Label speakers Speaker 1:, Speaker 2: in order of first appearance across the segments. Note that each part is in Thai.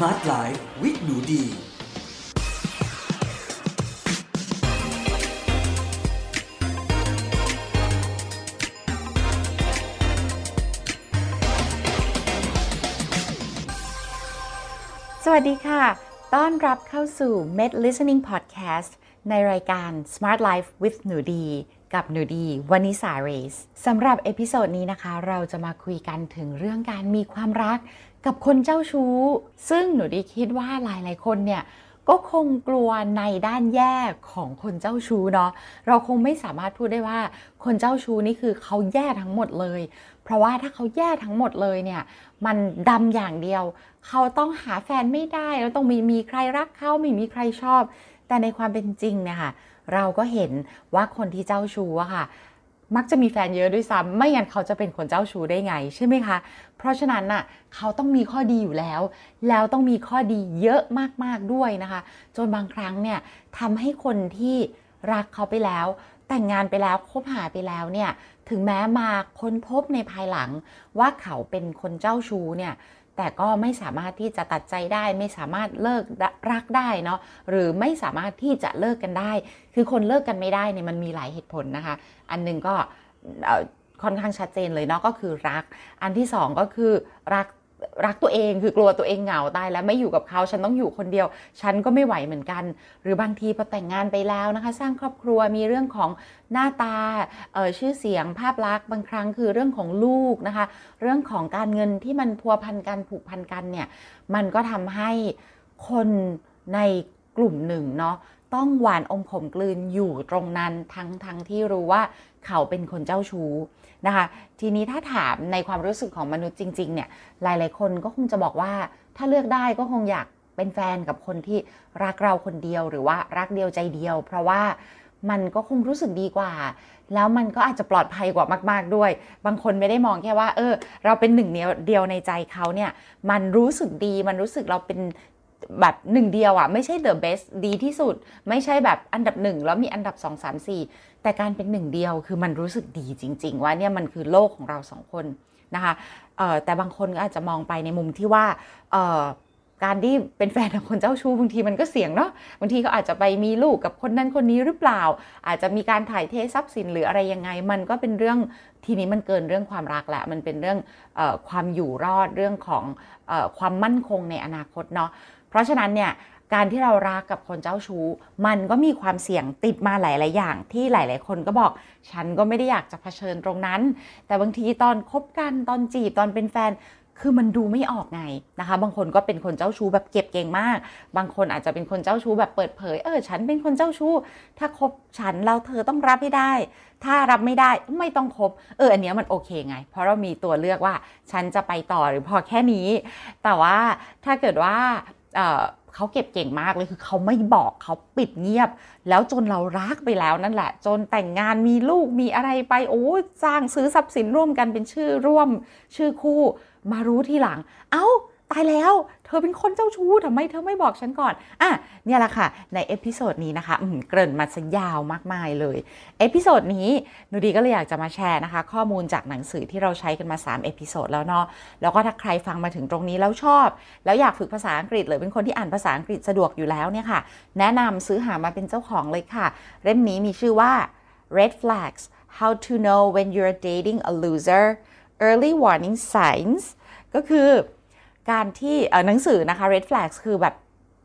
Speaker 1: Smart Life with หนูดี
Speaker 2: สวัสดีค่ะ ต้อนรับเข้าสู่ Med Listening Podcast ในรายการ Smart Life with หนูดีกับหนูดี วนิษาเรซ สำหรับ episode นี้นะคะ เราจะมาคุยกันถึงเรื่องการมีความรัก กับคนเจ้าชู้ ซึ่งหนูดีคิดว่าหลายๆคนเนี่ยก็คงกลัวในด้านแย่ของคนเจ้าชู้เนาะเราคงไม่สามารถพูดได้ว่าคนเจ้าชู้นี่คือเขาแย่ทั้งหมดเลย เพราะว่าถ้าเขาแย่ทั้งหมดเลยเนี่ยมันดำอย่างเดียว เขาต้องหาแฟนไม่ได้แล้วต้องมีมีใครรักเขาไม่มีใครชอบ แต่ในความเป็นจริงเนี่ยค่ะเราก็เห็นว่าคนที่เจ้าชู้อะค่ะ มักจะมีแฟนเยอะด้วยซ้ำไม่งั้นเขาจะเป็นคนเจ้าชู้ได้ไงใช่ไหมคะ เพราะฉะนั้นน่ะเขาต้องมีข้อดีอยู่แล้ว แล้วต้องมีข้อดีเยอะมากๆด้วยนะคะ จนบางครั้งเนี่ยทำให้คนที่รักเขาไปแล้ว แต่งงานไปแล้วคบหาไปแล้วเนี่ยถึงแม้มาค้นพบในภายหลังว่าเขาเป็นคนเจ้าชู้เนี่ย แต่ก็ไม่สามารถที่จะตัดใจได้ ไม่สามารถเลิกรักได้เนาะหรือไม่สามารถที่จะเลิกกันได้ คือคนเลิกกันไม่ได้เนี่ยมันมีหลายเหตุผลนะคะ อันหนึงก็ค่อนข้างชัดเจนเลยเนาะก็คือรัก อันที่สองก็คือรัก รักตัวเองคือกลัวตัวเองเหงาตายแล้วไม่อยู่กับเขาฉันต้องอยู่คนเดียว ฉันก็ไม่ไหวเหมือนกัน หรือบางทีพอแต่งงานไปแล้วนะคะ สร้างครอบครัวมีเรื่องของหน้าตาออชื่อเสียงภาพลักษณ์บางครั้งคือเรื่องของลูกนะคะ เรื่องของการเงินที่มันพัวพันกันผูกพันกันเนี่ยมันก็ทำให้คนในกลุ่มหนึ่งเนาะ ต้องหวานอมขมกลืนอยู่ตรงนั้นทั้งทั้งที่รู้ว่าเขาเป็นคนเจ้าชู้นะคะ ทีนี้ถ้าถามในความรู้สึกของมนุษย์จริง ๆ เนี่ยหลาย ๆ คนก็คงจะบอกว่า ถ้าเลือกได้ก็คงอยากเป็นแฟนกับคนที่รักเราคนเดียวหรือว่ารักเดียวใจเดียว เพราะว่ามันก็คงรู้สึกดีกว่า แล้วมันก็อาจจะปลอดภัยกว่ามาก ๆด้วย บางคนไม่ได้มองแค่ว่า เออ เราเป็นหนึ่งเดียวเดียวในใจเขาเนี่ย มันรู้สึกดี มันรู้สึกเราเป็น แบบหนึ่งเดียวอะ่ะไม่ใช่ the best ดีที่สุด ไม่ใช่แบบอันดับหนึ่งแล้วมีอันดับ2 3 4แต่การเป็นหนึ่งเดียวคือมันรู้สึกดีจริง ๆ ว่าเนี่ยมันคือโลกของเราสองคนนะคะเอ่อแต่บางคนก็อาจจะมองไปในมุมที่ว่าเอ่อการที่เป็นแฟนกับคนเจ้าชู้บางทีมันก็เสี่ยงเนาะบางทีเขาอาจจะไปมีลูกกับคนนั้นคนนี้หรือเปล่า อาจจะมีการถ่ายเททรัพย์สินหรืออะไรยังไง มันก็เป็นเรื่องทีนี้มันเกินเรื่องความรักแหละมันเป็นเรื่องเออความอยู่รอดเรื่องของเออความมั่นคงในอนาคตเนาะ เพราะฉะนั้นเนี่ยการที่เรารักกับคนเจ้าชู้ มันก็มีความเสี่ยงติดมาหลาย ๆ อย่าง ที่หลาย ๆ คนก็บอก ฉันก็ไม่ได้อยากจะเผชิญตรงนั้น แต่บางทีตอนคบกันตอนจีบตอนเป็นแฟน คือมันดูไม่ออกไงนะคะ บางคนก็เป็นคนเจ้าชู้แบบเก็บเก่งมาก บางคนอาจจะเป็นคนเจ้าชู้แบบเปิดเผย เออ ฉันเป็นคนเจ้าชู้ ถ้าคบฉันเราเธอต้องรับให้ได้ ถ้ารับไม่ได้ไม่ต้องคบ เออ อันเนี้ยมันโอเคไง เพราะเรามีตัวเลือกว่า ฉันจะไปต่อหรือพอแค่นี้ แต่ว่าถ้าเกิดว่า เขาเก็บเก่งมากเลยคือเขาไม่บอกเขาปิดเงียบ แล้วจนเรารักไปแล้วนั่นแหละ จนแต่งงานมีลูกมีอะไรไปโอ้สร้างซื้อทรัพย์สินร่วมกันเป็นชื่อร่วมชื่อคู่ มารู้ทีหลัง เอา้า ตายแล้ว เธอเป็นคนเจ้าชู้ทำไมเธอไม่บอกฉันก่อน อะ เนี่ยแหละค่ะ ใน episode นี้นะคะเกริ่นมาซะยาวมากมายเลย episode นี้หนูดีก็เลยอยากจะมาแชร์นะคะ ข้อมูลจากหนังสือที่เราใช้กันมา 3 episode แล้วเนาะ แล้วก็ถ้าใครฟังมาถึงตรงนี้แล้วชอบ แล้วอยากฝึกภาษาอังกฤษ หรือเป็นคนที่อ่านภาษาอังกฤษสะดวกอยู่แล้วเนี่ยค่ะ แนะนำซื้อหามาเป็นเจ้าของเลยค่ะ เล่มนี้มีชื่อว่า Red Flags How to Know When You're Dating a Loser Early Warning Signs ก็คือ การที่หนังสือนะคะ red flags คือแบบ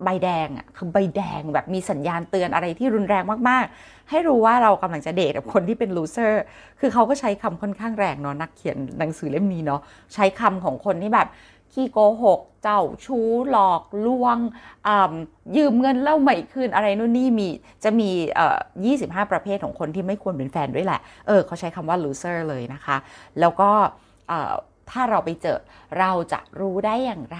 Speaker 2: ใบแดงอะคือใบแดงแบบมีสัญญาณเตือนอะไรที่รุนแรงมากๆ ให้รู้ว่าเรากำลังจะเดทกับคนที่เป็น loser คือเขาก็ใช้คำค่อนข้างแรงเนาะนักเขียนหนังสือเล่มนี้เนาะใช้คำของคนที่แบบขี้โกหก เจ้าชู้หลอกลวง ยืมเงินเล่าใหม่คืนอะไรนู่นนี่มีจะมี 25 ประเภทของคนที่ไม่ควรเป็นแฟนด้วยแหละ เออเขาใช้คำว่า loser เลยนะคะ แล้วก็ ถ้าเราไปเจอเราจะรู้ได้อย่างไร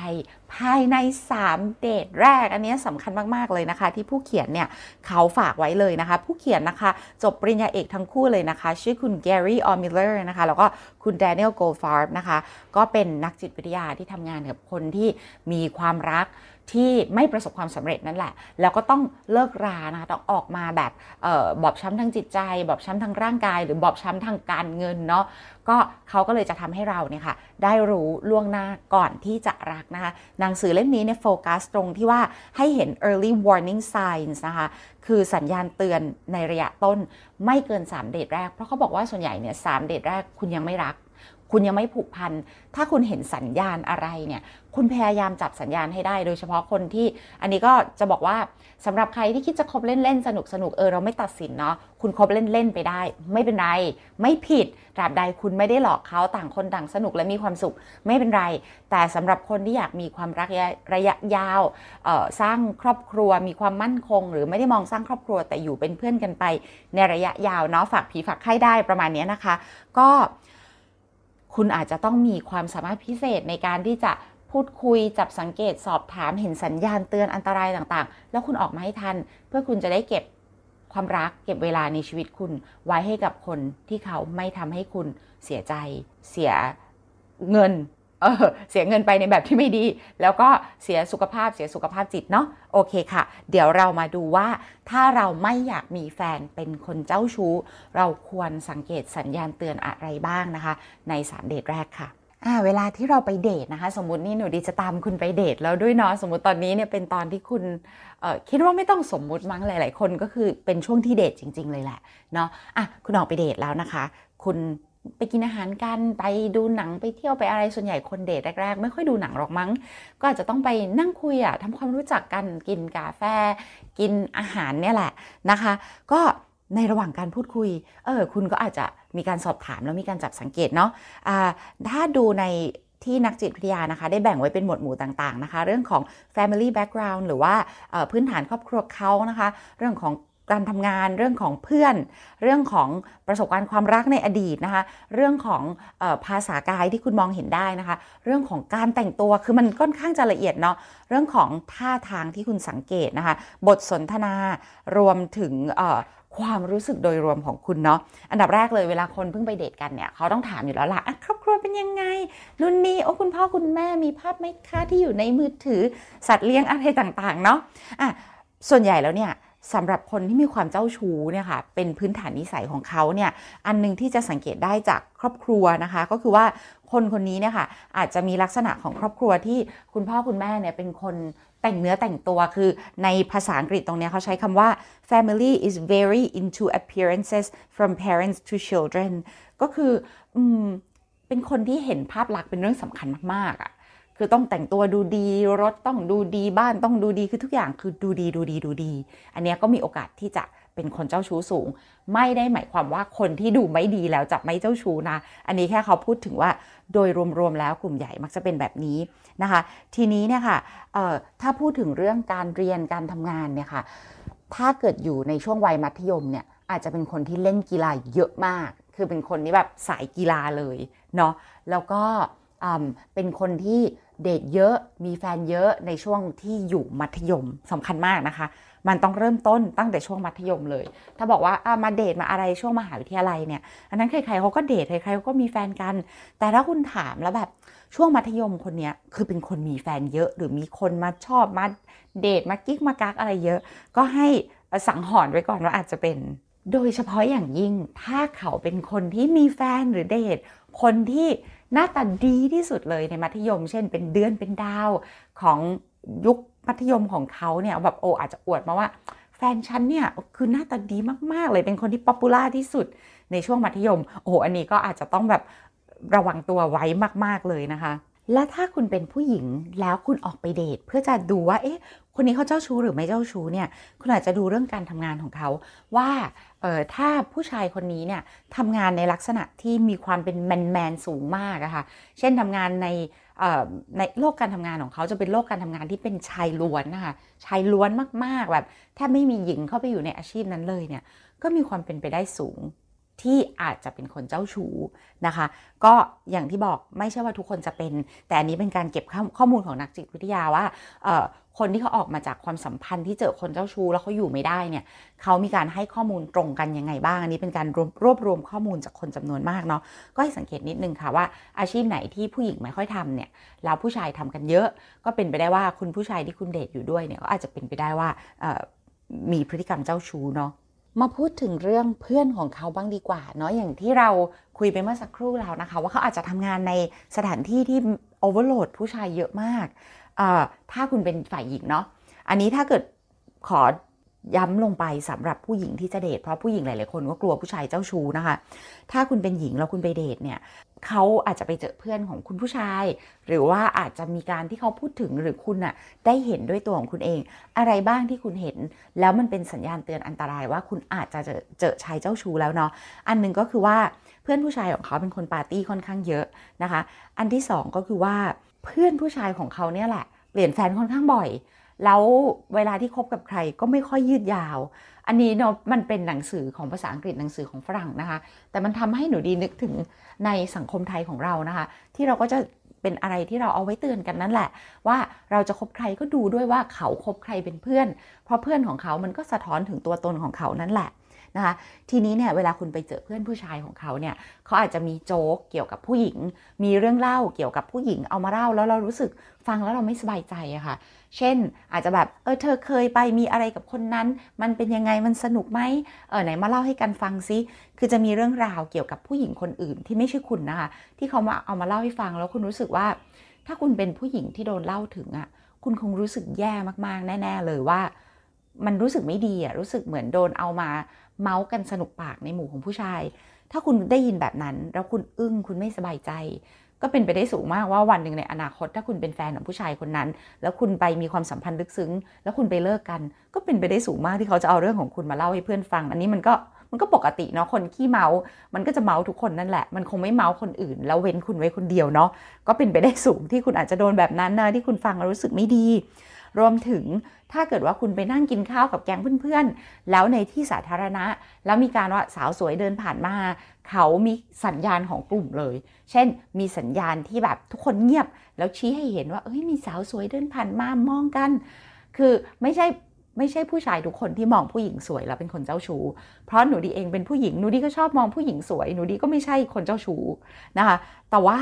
Speaker 2: ภายใน 3 เดทแรก อันนี้สำคัญมาก ๆ เลยนะคะ ที่ผู้เขียนเนี่ย เขาฝากไว้เลยนะคะ ผู้เขียนนะคะ จบปริญญาเอกทั้งคู่เลยนะคะ ชื่อคุณแกรี่ออมิลเลอร์นะคะ แล้วก็คุณแดเนียลโกลด์ฟาร์บนะคะ ก็เป็นนักจิตวิทยาที่ทำงานกับคนที่มีความรัก ที่ไม่ประสบความสำเร็จนั่นแหละ แล้วก็ต้องเลิกรานะคะต้องออกมาแบบออบอบช้ำทางจิตใจ บอบช้ำทางร่างกาย หรือบอบช้ำทางการเงินเนาะก็เขาก็เลยจะทำให้เราเนี่ยค่ะได้รู้ล่วงหน้าก่อนที่จะรักนะคะหนังสือเล่มนี้เนี่ยโฟกัสตรงที่ว่าให้เห็น early warning signs นะคะคือสัญญาณเตือนในระยะต้นไม่เกิน 3 เดทแรก เพราะเขาบอกว่าส่วนใหญ่เนี่ยสเดทแรกคุณยังไม่รัก คุณยังไม่ผูกพัน ถ้าคุณเห็นสัญญาณอะไรเนี่ย คุณพยายามจับสัญญาณให้ได้ โดยเฉพาะคนที่ อันนี้ก็จะบอกว่าสำหรับใครที่คิดจะคบเล่นๆสนุกสนุกเออเราไม่ตัดสินเนาะ คุณคบเล่นๆไปได้ ไม่เป็นไร ไม่ผิด ตราบใดคุณไม่ได้หลอกเขาต่างคนต่างสนุกและมีความสุข ไม่เป็นไร แต่สำหรับคนที่อยากมีความรักระยะยาว สร้างครอบครัว มีความมั่นคง หรือไม่ได้มองสร้างครอบครัวแต่อยู่เป็นเพื่อนกันไป ในระยะยาวเนาะ ฝากผีฝากไข้ได้ประมาณนี้นะคะ ก็ คุณอาจจะต้องมีความสามารถพิเศษในการที่จะพูดคุยจับสังเกตสอบถามเห็นสัญญาณเตือนอันตรายต่างๆ แล้วคุณออกมาให้ทัน เพื่อคุณจะได้เก็บความรักเก็บเวลาในชีวิตคุณไว้ให้กับคนที่เขาไม่ทำให้คุณเสียใจ เสียเงิน เออเสียเงินไปในแบบที่ไม่ดี แล้วก็เสียสุขภาพเสียสุขภาพจิตเนาะโอเคค่ะ เดี๋ยวเรามาดูว่า ถ้าเราไม่อยากมีแฟนเป็นคนเจ้าชู้ เราควรสังเกตสัญญาณเตือนอะไรบ้างนะคะ ในสามเดทแรกค่ะอ่าเวลาที่เราไปเดทนะคะ สมมตินี่หนูดีจะตามคุณไปเดทแล้วด้วยเนาะสมมติตอนนี้เนี่ยเป็นตอนที่คุณคิดว่าไม่ต้องสมมุติมั้งหลาย ๆ คนก็คือเป็นช่วงที่เดทจริง ๆ เลยแหละเนาะอะคุณออกไปเดทแล้วนะคะ คุณ ไปกินอาหารกันไปดูหนังไปเที่ยวไปอะไรส่วนใหญ่คนเดทแรกๆ ไม่ค่อยดูหนังหรอกมั้ง ก็อาจจะต้องไปนั่งคุยอะทำความรู้จักกันกินกาแฟ กินอาหารเนี่ยแหละนะคะ ก็ในระหว่างการพูดคุย เออคุณก็อาจจะมีการสอบถามแล้วมีการจับสังเกตเนาะะถ้าดูในที่นักจิตวิทยานะคะได้แบ่งไว้เป็นหมวดหมู่ต่างๆนะคะ เรื่องของ family background หรือว่าพื้นฐานครอบครัวเขานะคะ เรื่องของ การทำงานเรื่องของเพื่อน เรื่องของประสบการณ์ความรักในอดีตนะคะ เรื่องของออภาษากายที่คุณมองเห็นได้นะคะ เรื่องของการแต่งตัวคือมันค่อนข้างจะละเอียดเนาะเรื่องของท่าทางที่คุณสังเกตนะคะ บทสนทนารวมถึงความรู้สึกโดยรวมของคุณเนาะอันดับแรกเลยเวลาคนเพิ่งไปเดทกันเนี่ยเขาต้องถามอยู่แล้วล่ะครอบครัวเป็นยังไงรุ่นนี้โอ้คุณพ่อคุณแม่มีภาพไหมคะที่อยู่ในมือถือสัตว์เลี้ยงอะไรต่างๆเนาะอะส่วนใหญ่แล้วเนี่ย สำหรับคนที่มีความเจ้าชู้เนี่ยค่ะเป็นพื้นฐานนิสัยของเขาเนี่ยอันนึงที่จะสังเกตได้จากครอบครัวนะคะ ก็คือว่าคนคนนี้เนี่ยค่ะอาจจะมีลักษณะของครอบครัวที่คุณพ่อคุณแม่เนี่ยเป็นคนแต่งเนื้อแต่งตัวคือในภาษาอังกฤษตรงนี้เขาใช้คำว่า family is very into appearances from parents to children ก็คืออเป็นคนที่เห็นภาพลักษณ์เป็นเรื่องสำคัญมากๆอะ่ะ คือต้องแต่งตัวดูดีรถต้องดูดีบ้านต้องดูดีคือทุกอย่างคือดูดีดูดีดูดี อันนี้ก็มีโอกาสที่จะเป็นคนเจ้าชู้สูง ไม่ได้หมายความว่าคนที่ดูไม่ดีแล้วจะไม่เจ้าชู้นะ อันนี้แค่เขาพูดถึงว่าโดยรวมๆแล้วกลุ่มใหญ่มักจะเป็นแบบนี้นะคะ ทีนี้เนี่ยค่ะถ้าพูดถึงเรื่องการเรียนการทำงานเนี่ยค่ะถ้าเกิดอยู่ในช่วงวัยมัธยมเนี่ยอาจจะเป็นคนที่เล่นกีฬาเยอะมาก คือเป็นคนที่แบบสายกีฬาเลยเนาะแล้วก็เเป็นคนที่เดทเยอะมีแฟนเยอะในช่วงที่อยู่มัธยมสำคัญมากนะคะ มันต้องเริ่มต้นตั้งแต่ช่วงมัธยมเลย ถ้าบอกว่ามาเดทมาอะไรช่วงมหาวิทยาลัยเนี่ย อันนั้นใครๆเขาก็เดทใครๆเขาก็มีแฟนกัน แต่ถ้าคุณถามแล้วแบบช่วงมัธยมคนนี้คือเป็นคนมีแฟนเยอะ หรือมีคนมาชอบมาเดทมากิ๊กมากักอะไรเยอะ ก็ให้สังหรณ์ไว้ก่อนว่าอาจจะเป็น โดยเฉพาะอย่างยิ่งถ้าเขาเป็นคนที่มีแฟนหรือเดทคนที่ หน้าตาดีที่สุดเลยในมัธยม เช่น เป็นเดือนเป็นดาวของยุคมัธยมของเขาเนี่ยแบบโออาจจะอวดมาว่า แฟนฉันเนี่ยคือหน้าตาดีมาก ๆ เลยเป็นคนที่ popular ที่สุดในช่วงมัธยม โอ้อันนี้ก็อาจจะต้องแบบระวังตัวไว้มาก ๆ เลยนะคะ และถ้าคุณเป็นผู้หญิงแล้วคุณออกไปเดทเพื่อจะดูว่า เอ๊ะ คนนี้เขาเจ้าชู้หรือไม่เจ้าชู้เนี่ยคุณอาจจะดูเรื่องการทำงานของเขา ว่าเออถ้าผู้ชายคนนี้เนี่ยทำงานในลักษณะที่มีความเป็นแมนแมนสูงมากอะค่ะเช่นทำงานในในโลกการทำงานของเขาจะเป็นโลกการทำงานที่เป็นชายล้วนนะคะชายล้วนมากๆแบบแทบไม่มีหญิงเข้าไปอยู่ในอาชีพนั้นเลยเนี่ยก็มีความเป็นไปได้สูง ที่อาจจะเป็นคนเจ้าชู้นะคะ ก็อย่างที่บอกไม่ใช่ว่าทุกคนจะเป็น แต่อันนี้เป็นการเก็บข้อมูลของนักจิตวิทยาว่าคนที่เขาออกมาจากความสัมพันธ์ที่เจอคนเจ้าชู้แล้วเขาอยู่ไม่ได้เนี่ยเขามีการให้ข้อมูลตรงกันยังไงบ้าง อันนี้เป็นการรวบรวบรวมข้อมูลจากคนจำนวนมากเนาะก็ให้สังเกตนิดนึงค่ะว่าอาชีพไหนที่ผู้หญิงไม่ค่อยทำเนี่ยแล้วผู้ชายทำกันเยอะ ก็เป็นไปได้ว่าคุณผู้ชายที่คุณเดทอยู่ด้วยเนี่ยก็อาจจะเป็นไปได้ว่ามีพฤติกรรมเจ้าชู้เนาะ มาพูดถึงเรื่องเพื่อนของเขาบ้างดีกว่าเนาะอย่างที่เราคุยไปเมื่อสักครู่แล้วนะคะ ว่าเขาอาจจะทำงานในสถานที่ที่โอเวอร์โหลดผู้ชายเยอะมาก ถ้าคุณเป็นฝ่ายหญิงเนาะอันนี้ถ้าเกิดขอย้ำลงไปสำหรับผู้หญิงที่จะเดทเพราะผู้หญิงหลาย ๆ คนก็กลัวผู้ชายเจ้าชู้นะคะ ถ้าคุณเป็นหญิงแล้วคุณไปเดทเนี่ย เขาอาจจะไปเจอเพื่อนของคุณผู้ชาย หรือว่าอาจจะมีการที่เขาพูดถึงหรือคุณอะได้เห็นด้วยตัวของคุณเอง อะไรบ้างที่คุณเห็น แล้วมันเป็นสัญญาณเตือนอันตรายว่าคุณอาจจะเจอเจอชายเจ้าชู้แล้วเนาะอันนึงก็คือว่าเพื่อนผู้ชายของเขาเป็นคนปาร์ตี้ค่อนข้างเยอะนะคะ อันที่ 2 ก็คือว่าเพื่อนผู้ชายของเขาเนี่ยแหละเปลี่ยนแฟนค่อนข้างบ่อย แล้วเวลาที่คบกับใครก็ไม่ค่อยยืดยาว อันนี้เนาะมันเป็นหนังสือของภาษาอังกฤษหนังสือของฝรั่งนะคะ แต่มันทำให้หนูดีนึกถึงในสังคมไทยของเรานะคะ ที่เราก็จะเป็นอะไรที่เราเอาไว้เตือนกันนั่นแหละ ว่าเราจะคบใครก็ดูด้วยว่าเขาคบใครเป็นเพื่อน เพราะเพื่อนของเขามันก็สะท้อนถึงตัวตนของเขานั่นแหละ นะคะทีนี้เนี่ยเวลาคุณไปเจอเพื่อนผู้ชายของเขาเนี่ยเขาอาจจะมีโจ๊กเกี่ยวกับผู้หญิง มีเรื่องเล่าเกี่ยวกับผู้หญิงเอามาเล่าแล้วเรารู้สึกฟังแล้วเราไม่สบายใจอะคะ่ะ เช่นอาจจะแบบเออเธอเคยไปมีอะไรกับคนนั้น มันเป็นยังไงมันสนุกไหมเออไหนมาเล่าให้กันฟังซิคือจะมีเรื่องราวเกี่ยวกับผู้หญิงคนอื่นที่ไม่ใช่คุณนะคะที่เขามาเอามาเล่าให้ฟังแล้วคุณรู้สึกว่า ถ้าคุณเป็นผู้หญิงที่โดนเล่าถึงอะคุณคงรู้สึกแย่มากๆ แน่ ๆ เลยว่า มันรู้สึกไม่ดีอะรู้สึกเหมือนโดนเอามา เมาส์กันสนุกปากในหมู่ของผู้ชาย ถ้าคุณได้ยินแบบนั้น แล้วคุณอึ้งคุณไม่สบายใจ ก็เป็นไปได้สูงมากว่าวันหนึ่งในอนาคต ถ้าคุณเป็นแฟนของผู้ชายคนนั้น แล้วคุณไปมีความสัมพันธ์ลึกซึ้ง แล้วคุณไปเลิกกัน ก็เป็นไปได้สูงมากที่เขาจะเอาเรื่องของคุณมาเล่าให้เพื่อนฟัง อันนี้มันก็มันก็ปกติเนาะคนขี้เมา มันก็จะเมาทุกคนนั่นแหละ มันคงไม่เมาคนอื่น แล้วเว้นคุณไว้คนเดียวเนาะ ก็เป็นไปได้สูงที่คุณอาจจะโดนแบบนั้นนะที่คุณฟังแล้วรู้สึกไม่ดี รวมถึงถ้าเกิดว่าคุณไปนั่งกินข้าวกับแก๊งเพื่อนๆ แล้วในที่สาธารณะ แล้วมีการว่าสาวสวยเดินผ่านมา เขามีสัญญาณของกลุ่มเลย เช่น มีสัญญาณที่แบบทุกคนเงียบ แล้วชี้ให้เห็นว่าเอ้ยมีสาวสวยเดินผ่านมามองกัน คือไม่ใช่ไม่ใช่ผู้ชายทุกคนที่มองผู้หญิงสวยแล้วเป็นคนเจ้าชู้ เพราะหนูดีเองเป็นผู้หญิง หนูดีก็ชอบมองผู้หญิงสวย หนูดีก็ไม่ใช่คนเจ้าชู้นะคะ แต่ว่า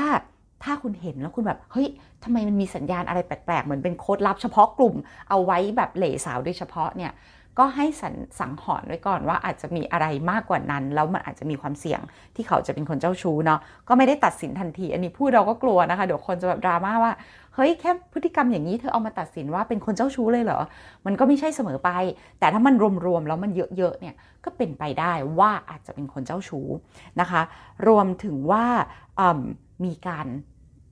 Speaker 2: ถ้าคุณเห็นแล้วคุณแบบ เฮ้ยทำไมมันมีสัญญาณอะไรแปลกๆ เหมือนเป็นโค้ดลับเฉพาะกลุ่ม เอาไว้แบบเหล่สาวโดยเฉพาะเนี่ย ก็ให้สันสังหรณ์ไว้ก่อนว่าอาจจะมีอะไรมากกว่านั้น แล้วมันอาจจะมีความเสี่ยงที่เขาจะเป็นคนเจ้าชู้เนาะ ก็ไม่ได้ตัดสินทันที อันนี้พูดเราก็กลัวนะคะ เดี๋ยวคนจะแบบดราม่าว่า เฮ้ยแค่พฤติกรรมอย่างนี้เธอเอามาตัดสินว่าเป็นคนเจ้าชู้เลยเหรอ มันก็ไม่ใช่เสมอไป แต่ถ้ามันรวมๆแล้วมันเยอะๆเนี่ย ก็เป็นไปได้ว่าอาจจะเป็นคนเจ้าชู้นะคะ รวมถึงว่ามีการ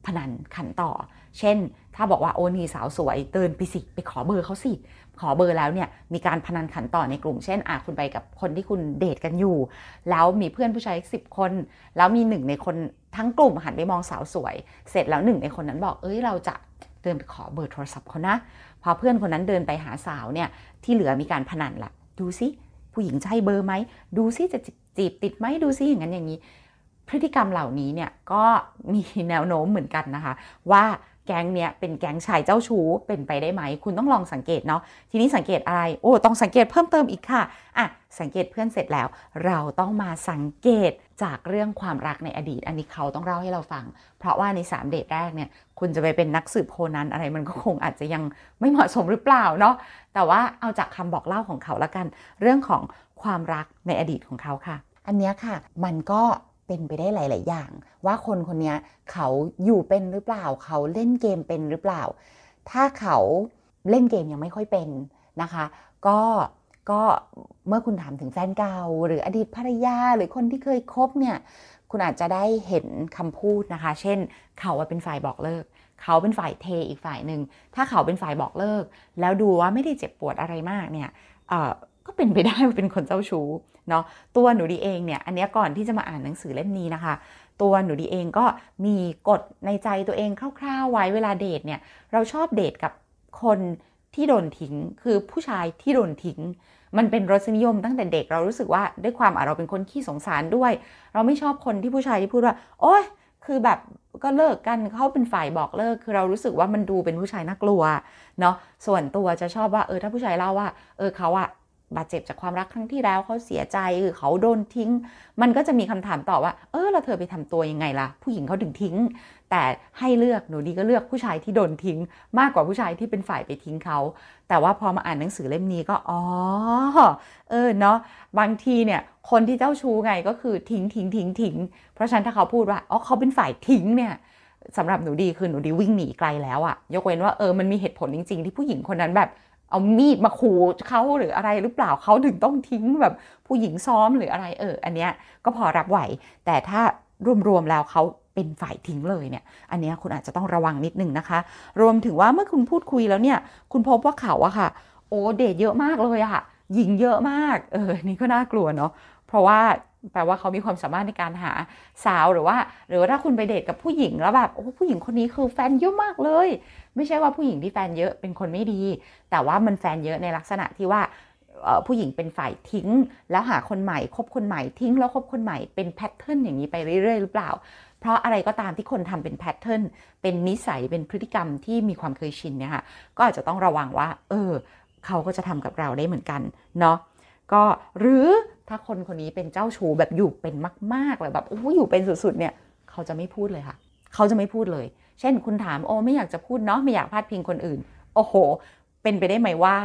Speaker 2: พนันขันต่อ เช่น ถ้าบอกว่าโอ้นี่สาวสวยเดินไปสิไปขอเบอร์เขาสิ ขอเบอร์แล้วเนี่ยมีการพนันขันต่อในกลุ่ม เช่นอาคุณไปกับคนที่คุณเดทกันอยู่ แล้วมีเพื่อนผู้ชายสิบคน แล้วมีหนึ่งในคนทั้งกลุ่มหันไปมองสาวสวย เสร็จแล้วหนึ่งในคนนั้นบอกเอ้ยเราจะเดินไปขอเบอร์โทรศัพท์เขานะ พอเพื่อนคนนั้นเดินไปหาสาวเนี่ยที่เหลือมีการพนันละดูซิผู้หญิงใช่เบอร์ไหม ดูซิจะจีบติดไหมดูซิอย่างนั้นอย่างนี้ พฤติกรรมเหล่านี้เนี่ยก็มีแนวโน้มเหมือนกันนะคะ ว่าแก๊งเนี้ยเป็นแก๊งชายเจ้าชู้เป็นไปได้ไหม คุณต้องลองสังเกตเนาะทีนี้สังเกตอะไร โอ้ต้องสังเกตเพิ่มเติมอีกค่ะอะสังเกตเพื่อนเสร็จแล้ว เราต้องมาสังเกตจากเรื่องความรักในอดีต อันนี้เขาต้องเล่าให้เราฟัง เพราะว่าใน 3 เดทแรกเนี่ยคุณจะไปเป็นนักสืบโคนันอะไรมันก็คงอาจจะยังไม่เหมาะสมหรือเปล่าเนาะแต่ว่าเอาจากคำบอกเล่าของเขาละกัน เรื่องของความรักในอดีตของเขาค่ะ อันนี้ค่ะมันก็ เป็นไปได้หลาย ๆ อย่าง ว่าคนคนนี้เขาอยู่เป็นหรือเปล่า เขาเล่นเกมเป็นหรือเปล่า ถ้าเขาเล่นเกมยังไม่ค่อยเป็นนะคะ ก็ก็เมื่อคุณถามถึงแฟนเก่า หรืออดีตภรรยาหรือคนที่เคยคบเนี่ยคุณอาจจะได้เห็นคำพูดนะคะ เช่น เขาเป็นฝ่ายบอกเลิก เขาเป็นฝ่ายเทอีกฝ่ายหนึ่ง ถ้าเขาเป็นฝ่ายบอกเลิก แล้วดูว่าไม่ได้เจ็บปวดอะไรมากเนี่ยก็เป็นไปได้ว่าเป็นคนเจ้าชู้ เนาะตัวหนูดีเองเนี่ยอันนี้ก่อนที่จะมาอ่านหนังสือเล่มนี้นะคะ ตัวหนูดีเองก็มีกฎในใจตัวเองคร่าวๆไว้เวลาเดทเนี่ยเราชอบเดทกับคนที่โดนทิ้งคือผู้ชายที่โดนทิ้ง มันเป็นรสนิยมตั้งแต่เด็กเรารู้สึกว่าด้วยความเราเป็นคนขี้สงสารด้วย เราไม่ชอบคนที่ผู้ชายที่พูดว่า โอ๊ยคือแบบก็เลิกกันเขาเป็นฝ่ายบอกเลิก คือเรารู้สึกว่ามันดูเป็นผู้ชายน่ากลัวเนาะส่วนตัวจะชอบว่าเออถ้าผู้ชายเล่าว่า เออเขาอะ บาดเจ็บจากความรักครั้งที่แล้วเขาเสียใจหรือเขาโดนทิ้ง มันก็จะมีคำถามต่อว่า เออเราเธอไปทำตัวยังไงล่ะ ผู้หญิงเขาถึงทิ้ง แต่ให้เลือกหนูดีก็เลือกผู้ชายที่โดนทิ้ง มากกว่าผู้ชายที่เป็นฝ่ายไปทิ้งเขา แต่ว่าพอมาอ่านหนังสือเล่มนี้ก็อ๋อเออเนาะบางทีเนี่ยคนที่เจ้าชู้ไงก็คือทิ้งทิ้งทิ้งทิ้งเพราะฉะนั้นถ้าเขาพูดว่าอ๋อเขาเป็นฝ่ายทิ้งเนี่ยสำหรับหนูดีคือหนูดีวิ่งหนีไกลแล้วอะยกเว้นว่าเออมันมีเหตุผลจริง ๆ ที่ผู้หญิงคนนั้นแบบ เอามีดมาขู่เขาหรืออะไรหรือเปล่าเขาถึงต้องทิ้งแบบผู้หญิงซ้อมหรืออะไรเออ อันเนี้ยก็พอรับไหว แต่ถ้ารวมๆแล้วเขาเป็นฝ่ายทิ้งเลยเนี่ย อันนี้คุณอาจจะต้องระวังนิดนึงนะคะ รวมถึงว่าเมื่อคุณพูดคุยแล้วเนี่ย คุณพบว่าเขาอะค่ะ โอ้เดทเยอะมากเลยอะหญิงเยอะมาก เออ นี่ก็น่ากลัวเนาะ เพราะว่า แปลว่าเขามีความสามารถในการหาสาวหรือว่า หรือว่าถ้าคุณไปเดทกับผู้หญิงแล้วแบบโอ้ผู้หญิงคนนี้คือแฟนเยอะมากเลย ไม่ใช่ว่าผู้หญิงที่แฟนเยอะเป็นคนไม่ดี แต่ว่ามันแฟนเยอะในลักษณะที่ว่าผู้หญิงเป็นฝ่ายทิ้ง แล้วหาคนใหม่คบคนใหม่ทิ้ง แล้วคบคนใหม่เป็น pattern อย่างนี้ไปเรื่อยๆหรือเปล่า เพราะอะไรก็ตามที่คนทำเป็น patternเป็นนิสัยเป็นพฤติกรรมที่มีความเคยชินเนี่ยค่ะก็อาจจะต้องระวังว่า เออ เขาก็จะทำกับเราได้เหมือนกันเนาะ ก็หรือถ้าคนคนนี้เป็นเจ้าชู้แบบอยู่เป็นมากๆเลยแบบโอ้อยู่เป็นสุดๆเนี่ยเขาจะไม่พูดเลยค่ะ เขาจะไม่พูดเลย เช่นคุณถามโอ้ไม่อยากจะพูดเนาะไม่อยากพาดพิงคนอื่น โอ้โห เป็นไปได้ไหมว่า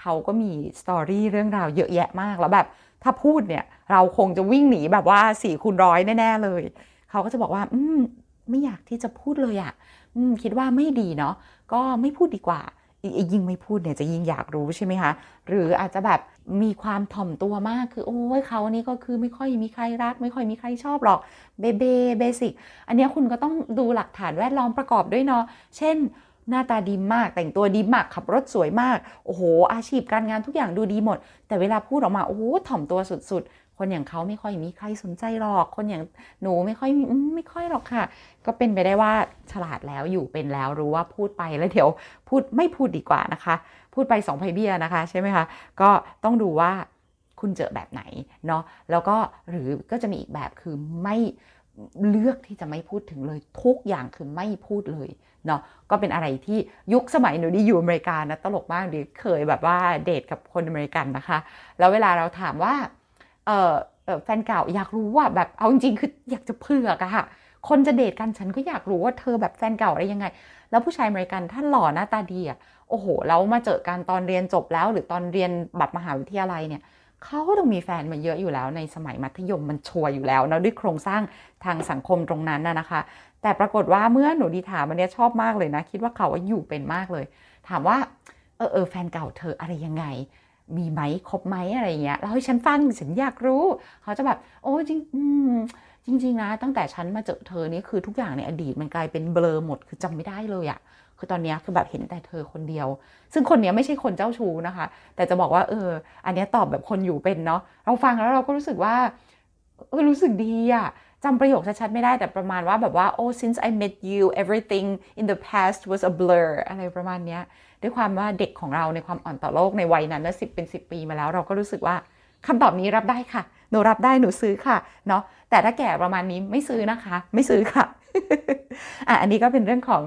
Speaker 2: เขาก็มีสตอรี่เรื่องราวเยอะแยะมากแล้วแบบ ถ้าพูดเนี่ยเราคงจะวิ่งหนีแบบว่าสี่คูณร้อยแน่ๆเลย เขาก็จะบอกว่า อืมไม่อยากที่จะพูดเลยอะ่ะอืมคิดว่าไม่ดีเนาะก็ไม่พูดดีกว่า ยิ่งไม่พูดเนี่ยจะยิ่งอยากรู้ใช่ไหมคะ หรืออาจจะแบบมีความถ่อมตัวมากคือโอ้ยเขานี่ก็คือไม่ค่อยมีใครรัก ไม่ค่อยมีใครชอบหรอกเบเบเบสิกอันนี้คุณก็ต้องดูหลักฐานแวดล้อมประกอบด้วยเนาะเช่นหน้าตาดีมาก แต่งตัวดีมาก ขับรถสวยมาก โอ้โห อาชีพการงานทุกอย่างดูดีหมด แต่เวลาพูดออกมา โอ้โหถ่อมตัวสุด คนอย่างเขาไม่ค่อยมีใครสนใจหรอก คนอย่างหนูไม่ค่อยไม่ค่อยหรอกค่ะ ก็เป็นไปได้ว่าฉลาดแล้วอยู่เป็นแล้วรู้ว่าพูดไปแล้วเดี๋ยวพูดไม่พูดดีกว่านะคะ พูดไปสองไพเบียนะคะใช่ไหมคะ ก็ต้องดูว่าคุณเจอแบบไหนเนาะแล้วก็หรือก็จะมีอีกแบบคือไม่เลือกที่จะไม่พูดถึงเลยทุกอย่างคือไม่พูดเลยเนาะก็เป็นอะไรที่ยุคสมัยหนูดีอยู่อเมริกานะตลกมากดีเคยแบบว่าเดทกับคนอเมริกันนะคะ แล้วเวลาเราถามว่า เออแฟนเก่าอยากรู้ว่าแบบเอาจริงๆคืออยากจะเผือกอะค่ะ คนจะเดทกันฉันก็อยากรู้ว่าเธอแบบแฟนเก่าอะไรยังไง แล้วผู้ชายอเมริกันถ้าหล่อหน้าตาดีอะโอ้โหแล้วมาเจอกันตอนเรียนจบแล้ว หรือตอนเรียนแบบมหาวิทยาลัยเนี่ยเขาก็ต้องมีแฟนมาเยอะอยู่แล้วในสมัยมัธยมมันชัวร์อยู่แล้วนะด้วยโครงสร้างทางสังคมตรงนั้นนะนะคะ แต่ปรากฏว่าเมื่อหนูดีถามอันนี้ชอบมากเลยนะ คิดว่าเขาอยู่เป็นมากเลย ถามว่าเออเออแฟนเก่าเธออะไรยังไง มีไหมครบไหมอะไรเงี้ยแล้วให้ฉันฟังฉันอยากรู้ เขาจะแบบ โอ้จริงจริง ๆ นะ ตั้งแต่ฉันมาเจอเธอนี่คือทุกอย่างในอดีตมันกลายเป็นเบลอหมดคือจำไม่ได้เลยอะคือตอนนี้คือแบบเห็นแต่เธอคนเดียว ซึ่งคนนี้ไม่ใช่คนเจ้าชู้นะคะ แต่จะบอกว่าเออ อันนี้ตอบแบบคนอยู่เป็นเนาะเราฟังแล้วเราก็รู้สึกว่าเออรู้สึกดีอะจำประโยคชัดๆไม่ได้แต่ประมาณว่าแบบว่า oh since I met you everything in the past was a blur อะไรประมาณเนี้ย ด้วยความว่าเด็กของเราในความอ่อนต่อโลกในวัยนั้นนะสิบเป็นสิบปีมาแล้วเราก็รู้สึกว่าคำตอบนี้รับได้ค่ะ หนูรับได้หนูซื้อค่ะเนาะแต่ถ้าแก่ประมาณนี้ไม่ซื้อนะคะ ไม่ซื้อค่ะอะ อันนี้ก็เป็นเรื่องของ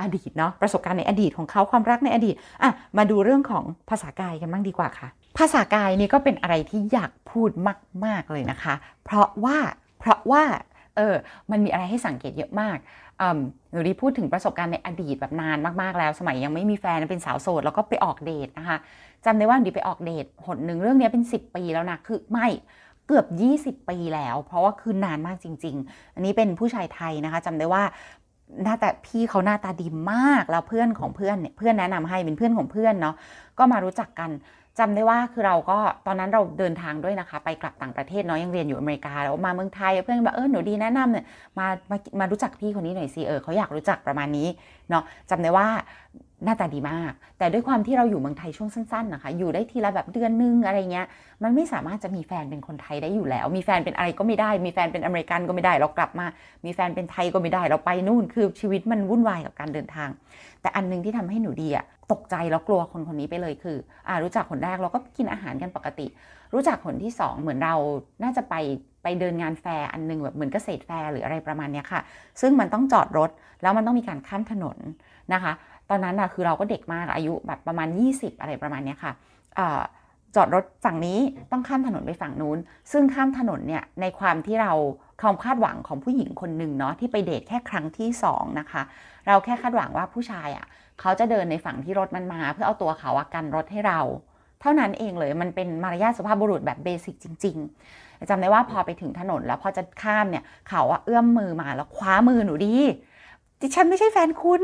Speaker 2: อดีตเนาะประสบการณ์ในอดีตของเขาความรักในอดีตอะมาดูเรื่องของภาษากายกันบ้างดีกว่าค่ะ ภาษากายนี่ก็เป็นอะไรที่อยากพูดมาก ๆเลยนะคะ เพราะว่าเพราะว่าเออมันมีอะไรให้สังเกตเยอะมาก หนูดีพูดถึงประสบการณ์ในอดีตแบบนานมากๆแล้ว สมัยยังไม่มีแฟนเป็นสาวโสดแล้วก็ไปออกเดทนะคะจำได้ว่าดีไปออกเดทหนหนึ่งเรื่องนี้เป็น 10 ปีแล้วนะคือไม่เกือบ 20 ปีแล้ว เพราะว่าคือนานมากจริง ๆ อันนี้เป็นผู้ชายไทยนะคะจำได้ว่าหน้าแต่พี่เขาหน้าตาดีมากแล้วเพื่อนของเพื่อนเนี่ยเพื่อนแนะนำให้เป็นเพื่อนของเพื่อนเนาะก็มารู้จักกัน จำได้ว่าคือเราก็ตอนนั้นเราเดินทางด้วยนะคะ ไปกลับต่างประเทศเนาะยังเรียนอยู่อเมริกาแล้วมาเมืองไทยเพื่อนแบบเออหนูดีแนะนำเนี่ยมามามารู้จักพี่คนนี้หน่อยสิเออเขาอยากรู้จักประมาณนี้เนาะจำได้ว่าหน้าตาดีมาก แต่ด้วยความที่เราอยู่เมืองไทยช่วงสั้นๆนะคะ อยู่ได้ทีละแบบเดือนนึงอะไรเงี้ย มันไม่สามารถจะมีแฟนเป็นคนไทยได้อยู่แล้ว มีแฟนเป็นอะไรก็ไม่ได้ มีแฟนเป็นอเมริกันก็ไม่ได้ เรากลับมา มีแฟนเป็นไทยก็ไม่ได้ เราไปนู่น คือชีวิตมันวุ่นวายกับการเดินทาง แต่อันนึงที่ทำให้หนูดีอะ ตกใจแล้วกลัวคนคนนี้ไปเลยคืออ่ารู้จักคนแรกเราก็กินอาหารกันปกติ รู้จักคนที่สองเหมือนเราน่าจะไปไปเดินงานแฟร์อันนึงแบบเหมือนเกษตรแฟร์หรืออะไรประมาณนี้ค่ะ ซึ่งมันต้องจอดรถแล้วมันต้องมีการข้ามถนนนะคะ ตอนนั้นอะคือเราก็เด็กมากอายุแบบประมาณ 20 อะไรประมาณนี้ค่ะจอดรถฝั่งนี้ต้องข้ามถนนไปฝั่งนู้น ซึ่งข้ามถนนเนี่ยในความที่เราความคาดหวังของผู้หญิงคนหนึ่งเนาะที่ไปเดทแค่ครั้งที่2นะคะเราแค่คาดหวังว่าผู้ชายอะ่ะ เขาจะเดินในฝั่งที่รถมันมา เพื่อเอาตัวเขากันรถให้เรา เท่านั้นเองเลยมันเป็นมารยาทสุภาพบุรุษแบบเบสิกจริง ๆจำได้ว่าพอไปถึงถนนแล้วพอจะข้ามเนี่ยเขาอะเอื้อมมือมาแล้วคว้ามือหนูดีดิฉันไม่ใช่แฟนคุณ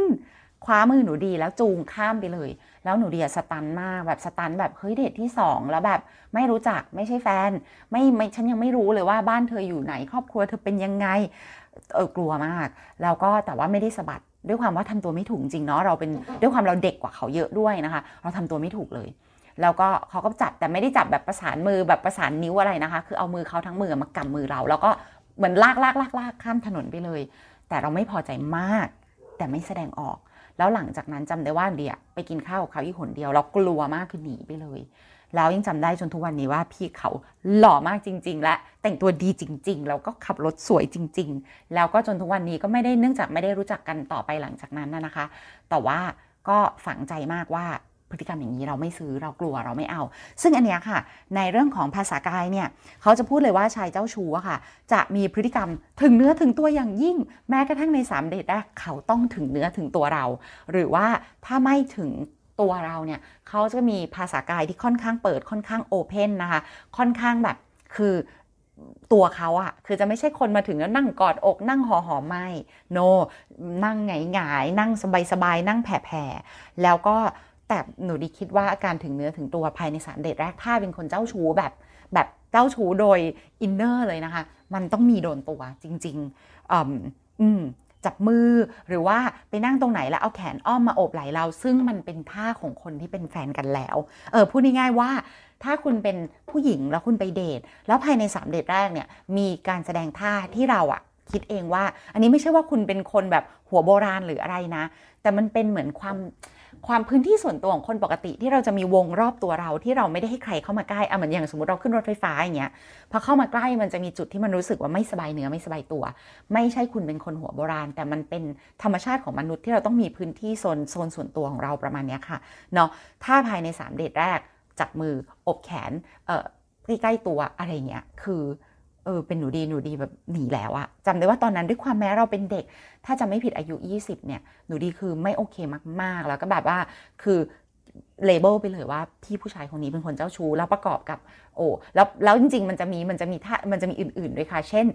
Speaker 2: คว้ามือหนูดีแล้วจูงข้ามไปเลย แล้วหนูดีสตันมากแบบสตันแบบเฮ้ยเดทที่สองแล้วแบบไม่รู้จักไม่ใช่แฟน ไม่ไม่ฉันยังไม่รู้เลยว่าบ้านเธออยู่ไหนครอบครัวเธอเป็นยังไงเออกลัวมาก แล้วก็แต่ว่าไม่ได้สะบัด ด้วยความว่าทำตัวไม่ถูกจริงเนาะเราเป็นด้วยความเราเด็กกว่าเขาเยอะด้วยนะคะ เราทำตัวไม่ถูกเลย แล้วก็เขาก็จับแต่ไม่ได้จับแบบประสานมือแบบประสานนิ้วอะไรนะคะ คือเอามือเขาทั้งมือมากำมือเรา แล้วก็เหมือนลากลากลากลากข้ามถนนไปเลย แต่เราไม่พอใจมาก แต่ไม่แสดงออก แล้วหลังจากนั้นจำได้ว่าเดียไปกินข้าวกับเขาอีกคนเดียว เรากลัวมากคือหนีไปเลย แล้วยังจำได้จนทุกวันนี้ว่าพี่เขาหล่อมากจริง ๆ และแต่งตัวดีจริง ๆ แล้วก็ขับรถสวยจริง ๆ แล้วก็จนทุกวันนี้ก็ไม่ได้เนื่องจากไม่ได้รู้จักกันต่อไปหลังจากนั้นนะคะ แต่ว่าก็ฝังใจมากว่าพฤติกรรมอย่างนี้เราไม่ซื้อเรากลัวเราไม่เอา ซึ่งอันเนี้ยค่ะ ในเรื่องของภาษากายเนี่ยเขาจะพูดเลยว่าชายเจ้าชู้ค่ะ จะมีพฤติกรรมถึงเนื้อถึงตัวอย่างยิ่ง แม้กระทั่งในสามเดทแรกเขาต้องถึงเนื้อถึงตัวเรา หรือว่าถ้าไม่ถึง ตัวเราเนี่ยเขาจะมีภาษากายที่ค่อนข้างเปิดค่อนข้างโอเพนนะคะ ค่อนข้างแบบคือตัวเขาอะคือจะไม่ใช่คนมาถึงแล้วนั่งกอดอกนั่งหอหอมไม่โนนั่งไงไงนั่งสบายสบายนั่งแผ่แผ่แล้วก็แต่หนูดีคิดว่าอาการถึงเนื้อถึงตัวภายในสามเดทแรกถ้าเป็นคนเจ้าชู้แบบแบบเจ้าชู้โดยอินเนอร์เลยนะคะ มันต้องมีโดนตัวจริงๆอืม จับมือ หรือว่าไปนั่งตรงไหนแล้วเอาแขนอ้อมมาโอบไหล่เรา ซึ่งมันเป็นท่าของคนที่เป็นแฟนกันแล้ว เออพูดง่ายๆว่า ถ้าคุณเป็นผู้หญิงแล้วคุณไปเดท แล้วภายในสามเดทแรกเนี่ยมีการแสดงท่าที่เราอะคิดเองว่า อันนี้ไม่ใช่ว่าคุณเป็นคนแบบหัวโบราณหรืออะไรนะ แต่มันเป็นเหมือนความ ความพื้นที่ส่วนตัวของคนปกติที่เราจะมีวงรอบตัวเราที่เราไม่ได้ให้ใครเข้ามาใกล้อะเหมือนอย่างสมมติเราขึ้นรถไฟฟ้าอย่างเงี้ยพอเข้ามาใกล้มันจะมีจุดที่มันรู้สึกว่าไม่สบายเนื้อไม่สบายตัว ไม่ใช่คุณเป็นคนหัวโบราณ แต่มันเป็นธรรมชาติของมนุษย์ที่เราต้องมีพื้นที่โซนโซนส่วนตัวของเราประมาณนี้ค่ะเนาะถ้าภายใน 3 เดทแรกจับมืออบแขนเอ่อใกล้ๆตัวอะไรเงี้ยคือ เออเป็นหนูดีหนูดีแบบหนีแล้วอะจำได้ว่าตอนนั้นด้วยความแม้เราเป็นเด็ก ถ้าจะไม่ผิดอายุ 20 เนี่ย หนูดีคือไม่โอเคมากๆ แล้วก็แบบว่าคือเลเบลไปเลยว่าพี่ผู้ชายคนนี้เป็นคนเจ้าชู้แล้วประกอบกับ โอ้แล้วแล้วจริง ๆ มันจะมีมันจะมีท่ามันจะมีอื่น ๆ ด้วยค่ะ เช่น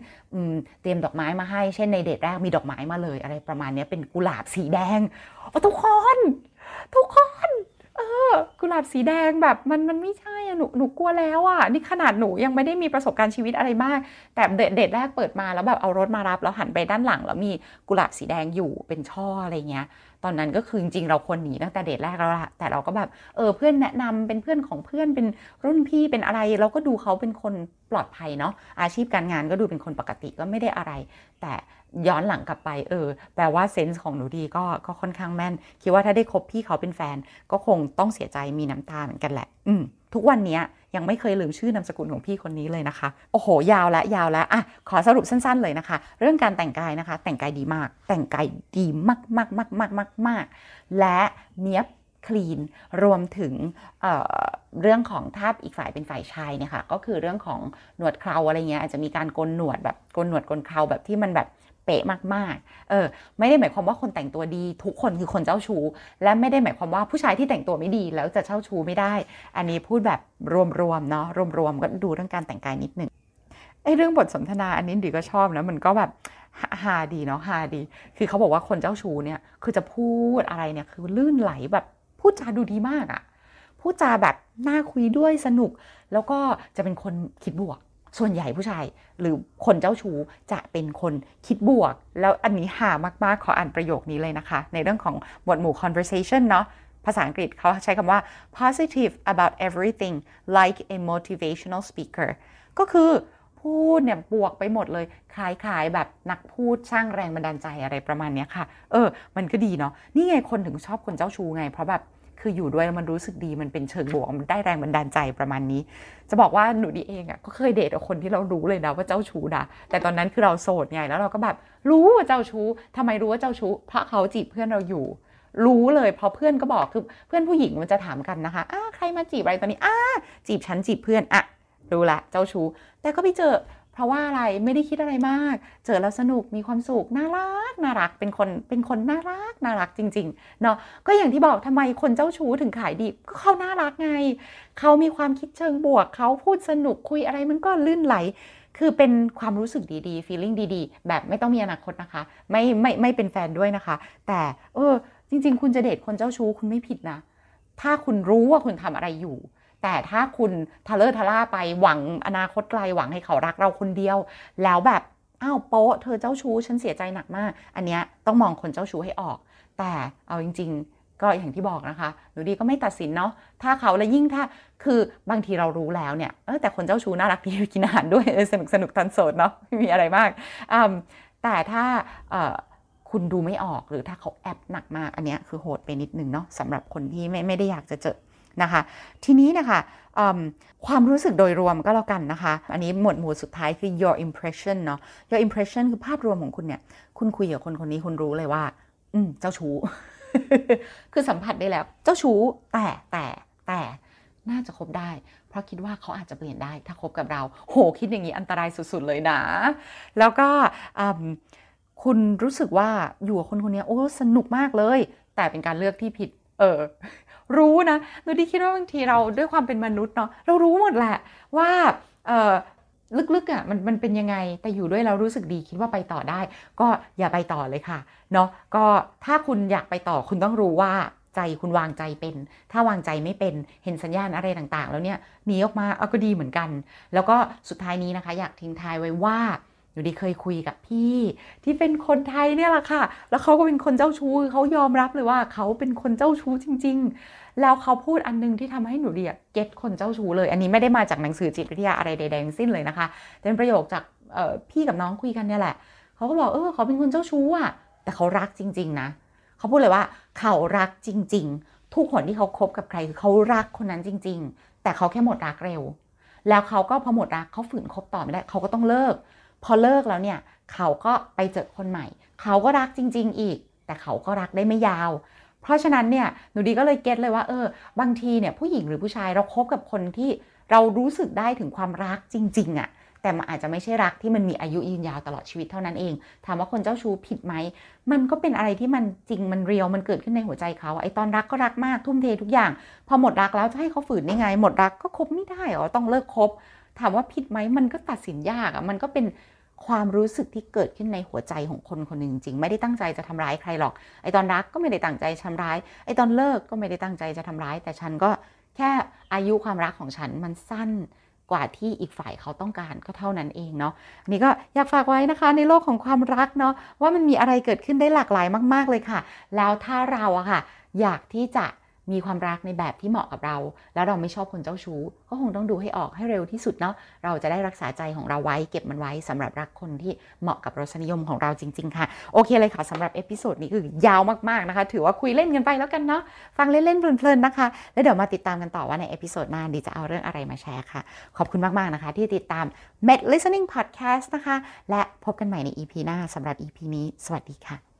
Speaker 2: เตรียมดอกไม้มาให้ เช่นในเดทแรกมีดอกไม้มาเลย อะไรประมาณนี้เป็นกุหลาบสีแดงโอ้ทุกคน ทุกคน ออกุหลาบสีแดงแบบมันมันไม่ใช่อะหนูหนูกลัวแล้วอะนี่ขนาดหนูยังไม่ได้มีประสบการณ์ชีวิตอะไรมาก แต่เดทเดทแรกเปิดมาแล้วแบบเอารถมารับแล้วหันไปด้านหลัง แล้วมีกุหลาบสีแดงอยู่เป็นช่ออะไรเงี้ย ตอนนั้นก็คือจริงๆเราควรหนีตั้งแต่เดทแรกแล้วละแต่เราก็แบบเออเพื่อนแนะนำเป็นเพื่อนของเพื่อนเป็นรุ่นพี่เป็นอะไร เราก็ดูเขาเป็นคนปลอดภัยเนาะอาชีพการงานก็ดูเป็นคนปกติก็ไม่ได้อะไร แต่ ย้อนหลังกลับไปเออแปลว่าเซนส์ของหนูดีก็ก็ค่อนข้างแม่น คิดว่าถ้าได้คบพี่เขาเป็นแฟน ก็คงต้องเสียใจมีน้ำตาเหมือนกันแหละ อืมทุกวันนี้ยังไม่เคยลืมชื่อนามสกุลของพี่คนนี้เลยนะคะ โอ้โห ยาวและยาวแล้วอะขอสรุปสั้นๆเลยนะคะ เรื่องการแต่งกายนะคะ แต่งกายดีมาก แต่งกายดีมากมากมากมากมากมากและเนี้ยคลีนรวมถึงเเรื่องของถ้าอีกฝ่ายเป็นฝ่ายชายเนี่ยค่ะก็คือเรื่องของหนวดเคราอะไรเงี้ยอาจจะมีการโกนหนวดแบบโกนหนวดโกนเคราแบบที่มันแบบ ป๊ะมากๆ เออ ไม่ได้หมายความว่าคนแต่งตัวดี ทุกคนคือคนเจ้าชู้ และไม่ได้หมายความว่าผู้ชายที่แต่งตัวไม่ดีแล้วจะเจ้าชู้ไม่ได้ อันนี้พูดแบบรวมๆเนาะรวมๆก็ดูเรื่องการแต่งกายนิดหนึ่งไอ้เรื่องบทสนทนาอันนี้ดีก็ชอบนะมันก็แบบฮาดีเนาะฮาดี คือเขาบอกว่าคนเจ้าชู้เนี่ย คือจะพูดอะไรเนี่ยคือลื่นไหลแบบพูดจาดูดีมากอะพูดจาแบบน่าคุยด้วยสนุก แล้วก็จะเป็นคนคิดบวก ส่วนใหญ่ผู้ชายหรือคนเจ้าชู้จะเป็นคนคิดบวก แล้วอันนี้หามากๆ ขออ่านประโยคนี้เลยนะคะ ในเรื่องของหมวดหมู่ conversation เนาะภาษาอังกฤษเขาใช้คำว่า positive about everything like a motivational speaker ก็คือพูดเนี่ยบวกไปหมดเลยคล้ายๆแบบนักพูดสร้างแรงบันดาลใจอะไรประมาณนี้ค่ะ เออ มันก็ดีเนาะนี่ไงคนถึงชอบคนเจ้าชู้ไง เพราะแบบ คืออยู่ด้วยมันรู้สึกดีมันเป็นเชิงบวกมันได้แรงบันดาลใจประมาณนี้ จะบอกว่าหนูดีเองอะ่ะก็เคยเดทกับคนที่เรารู้เลยนะว่าเจ้าชู้นะแต่ตอนนั้นคือเราโสดไงแล้วเราก็แบบรู้ว่าเจ้าชู้ทำไมรู้ว่าเจ้าชู้เพราะเขาจีบเพื่อนเราอยู่รู้เลยเพราะเพื่อนก็บอกคือเพื่อนผู้หญิงมันจะถามกันนะคะอ้าใครมาจีบอะไรตอนนี้อ้าจีบฉันจีบเพื่อนอะรู้ละเจ้าชู้แต่ก็ไปเจอ เพราะว่าอะไรไม่ได้คิดอะไรมาก เจอแล้วสนุกมีความสุขน่ารักน่ารักเป็นคนเป็นคนน่ารักน่ารักจริงๆเนาะก็อย่างที่บอกทำไมคนเจ้าชู้ถึงขายดีก็เขาน่ารักไง เขามีความคิดเชิงบวก เขาพูดสนุกคุยอะไรมันก็ลื่นไหล คือเป็นความรู้สึกดีๆ feeling ดีๆ แบบไม่ต้องมีอนาคตนะคะ ไม่ไม่ไม่เป็นแฟนด้วยนะคะ แต่เออจริง ๆ คุณจะเดทคนเจ้าชู้คุณไม่ผิดนะ ถ้าคุณรู้ว่าคุณทำอะไรอยู่ แต่ถ้าคุณทะเลอทะล่าไปหวังอนาคตไกลหวังให้เขารักเราคนเดียว แล้วแบบอ้าวโป๊ะเธอเจ้าชู้ฉันเสียใจหนักมาก อันเนี้ยต้องมองคนเจ้าชู้ให้ออก แต่เอาจริง ๆ ก็อย่างที่บอกนะคะหนูดีก็ไม่ตัดสินเนาะถ้าเขาและยิ่งถ้าคือบางทีเรารู้แล้วเนี่ยเออแต่คนเจ้าชู้น่ารักดีกินอาหารด้วยสนุกสนุกทันโสดเนาะไม่มีอะไรมากแต่ถ้าคุณดูไม่ออกหรือถ้าเขาแอบหนักมากอันนี้คือโหดไปนิดนึงเนาะสำหรับคนที่ไม่ไม่ได้อยากจะเจอ นะคะ ทีนี้นะคะความรู้สึกโดยรวมก็แล้วกันนะคะ อันนี้หมวดหมู่สุดท้ายคือ your impression เนาะ your impression คือภาพรวมของคุณเนี่ย คุณคุยกับคนคนนี้คุณรู้เลยว่า อืม เจ้าชู้ คือสัมผัสได้แล้ว เจ้าชู้ แต่แต่แต่น่าจะคบได้ เพราะคิดว่าเขาอาจจะเปลี่ยนได้ ถ้าคบกับเรา โห คิดอย่างนี้อันตรายสุด ๆ เลยนะ แล้วก็คุณรู้สึกว่าอยู่กับคนคนนี้โอ้ สนุกมากเลย แต่เป็นการเลือกที่ผิด เออ รู้นะหนูดีคิดว่าบางทีเราด้วยความเป็นมนุษย์เนาะเรารู้หมดแหละว่าลึกๆอะ่ะมันมันเป็นยังไงแต่อยู่ด้วยเรารู้สึกดีคิดว่าไปต่อได้ ก็อย่าไปต่อเลยค่ะเนาะก็ถ้าคุณอยากไปต่อคุณต้องรู้ว่าใจคุณวางใจเป็น ถ้าวางใจไม่เป็นเห็นสัญญาณอะไรต่างๆ แล้วเนี่ยหนีออกมาเอาก็ดีเหมือนกัน แล้วก็สุดท้ายนี้นะคะ อยากทิ้งท้ายไว้ว่า หนูดีเคยคุยกับพี่ที่เป็นคนไทยเนี่ยแหละค่ะ แล้วเขาก็เป็นคนเจ้าชู้เขายอมรับเลยว่าเขาเป็นคนเจ้าชู้จริง ๆ แล้วเขาพูดอันนึงที่ทำให้หนูดีเก็ตคนเจ้าชู้เลย อันนี้ไม่ได้มาจากหนังสือจิตวิทยาอะไรใดๆทั้งสิ้นเลยนะคะเป็นประโยคจากพี่กับน้องคุยกันเนี่ยแหละเขาก็บอกเออเขาเป็นคนเจ้าชู้อะ แต่เขารักจริง ๆ นะเขาพูดเลยว่าเขารักจริง ๆ ทุกคนที่เขาคบกับใครคือเขารักคนนั้นจริง ๆ แต่เขาแค่หมดรักเร็ว แล้วเขาก็พอหมดรักเขาฝืนคบต่อไม่ได้เขาก็ต้องเลิก พอเลิกแล้วเนี่ยเขาก็ไปเจอคนใหม่ เขาก็รักจริง ๆ อีก แต่เขาก็รักได้ไม่ยาว เพราะฉะนั้นเนี่ยหนูดีก็เลยเก็ตเลยว่าเออบางทีเนี่ยผู้หญิงหรือผู้ชายเราครบกับคนที่เรารู้สึกได้ถึงความรักจริง ๆอะ่ะแต่มันอาจจะไม่ใช่รักที่มันมีอายุยืนยาวตลอดชีวิตเท่านั้นเอง ถามว่าคนเจ้าชู้ผิดไหม มันก็เป็นอะไรที่มันจริงมันเรียวมันเกิดขึ้นในหัวใจเขาไอ้ตอนรักก็รักมากทุ่มเททุกอย่าง พอหมดรักแล้วจะให้เขาฝืนได้ไง หมดรักก็คบไม่ได้หรอต้องเลิกคบ ถามว่าผิดไหมมันก็ตัดสินยากอะ่ะมันก็เป็นความรู้สึกที่เกิดขึ้นในหัวใจของคนคนหนึ่งจริง ไม่ได้ตั้งใจจะทำร้ายใครหรอก ไอตอนรักก็ไม่ได้ตั้งใจทำร้าย ไอตอนเลิกก็ไม่ได้ตั้งใจจะทำร้าย แต่ฉันก็แค่อายุความรักของฉันมันสั้นกว่าที่อีกฝ่ายเขาต้องการก็เท่านั้นเองเนาะนี่ก็อยากฝากไว้นะคะในโลกของความรักเนาะว่ามันมีอะไรเกิดขึ้นได้หลากหลายมาก ๆเลยค่ะ แล้วถ้าเราอะค่ะ อยากที่จะ มีความรักในแบบที่เหมาะกับเรา แล้วเราไม่ชอบคนเจ้าชู้ ก็คงต้องดูให้ออกให้เร็วที่สุดเนาะเราจะได้รักษาใจของเราไว้ เก็บมันไว้สำหรับรักคนที่เหมาะกับรสนิยมของเราจริง ๆ ค่ะ โอเคเลยค่ะสำหรับ episode นี้คือยาวมากๆนะคะ ถือว่าคุยเล่นกันไปแล้วกันเนาะฟังเล่นๆเพลินๆนะคะ แล้วเดี๋ยวมาติดตามกันต่อว่าใน episode หน้าหนูดีจะเอาเรื่องอะไรมาแชร์ค่ะ ขอบคุณมากๆนะคะ ที่ติดตาม Med Listening Podcast นะคะ และพบกันใหม่ใน EP หน้าสำหรับ EP นี้ สวัสดีค่ะ